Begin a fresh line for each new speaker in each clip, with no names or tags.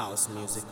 house music.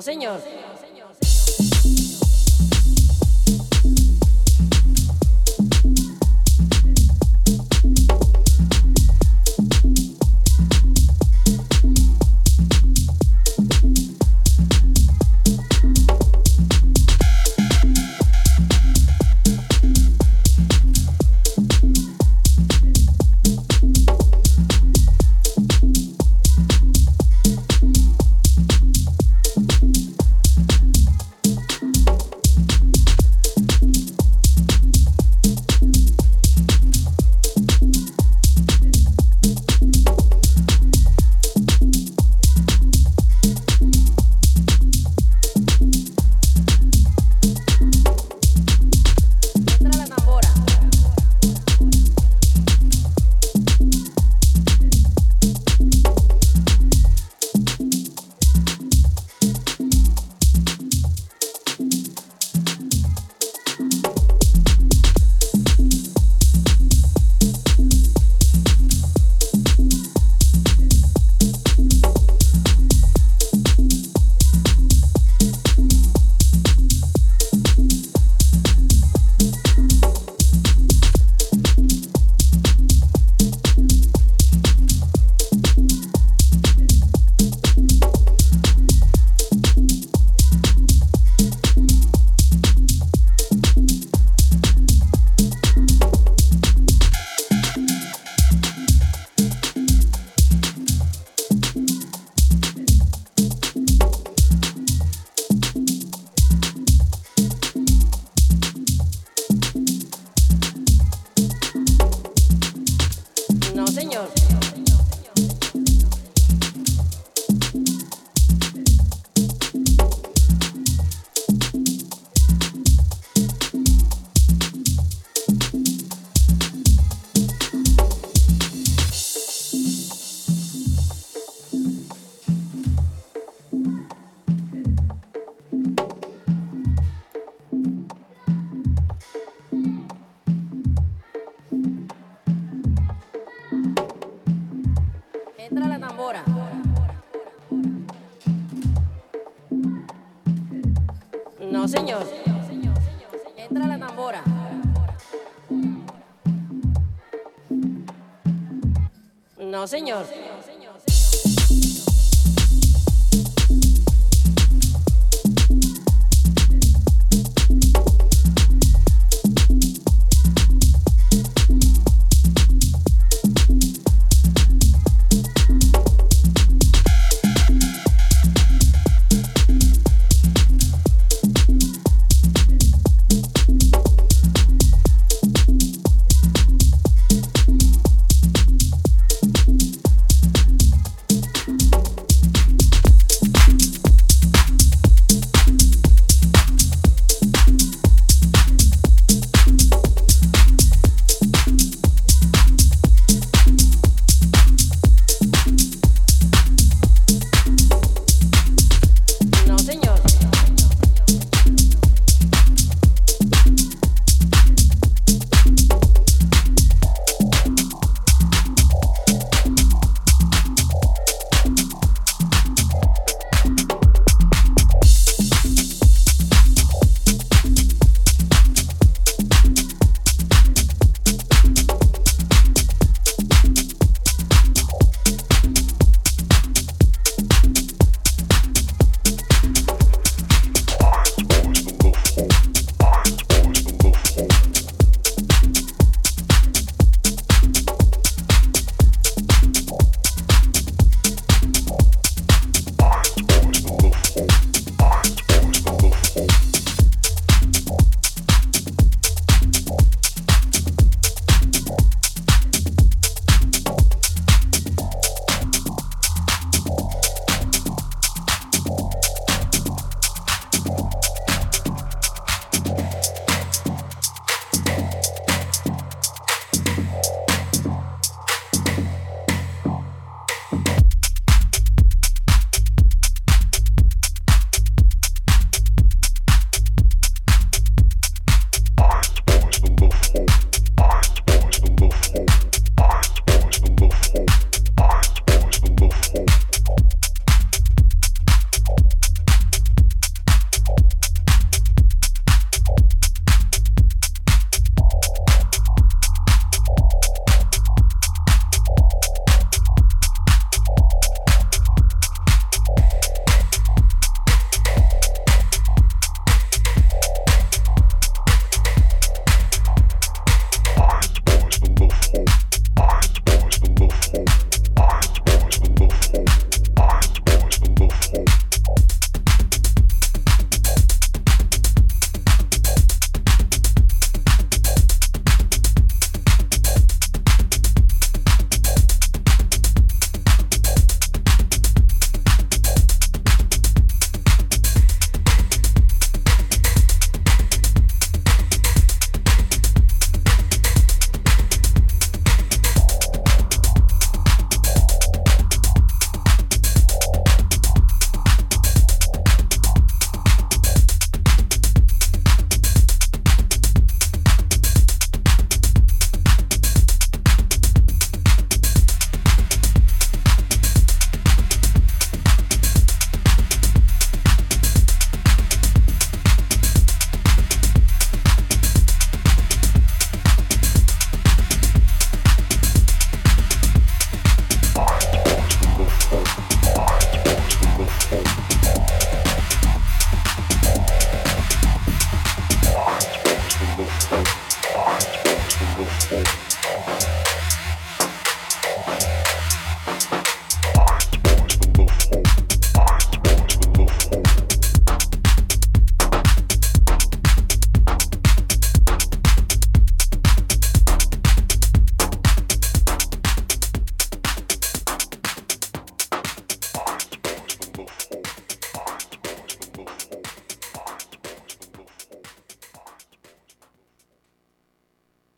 No, señor.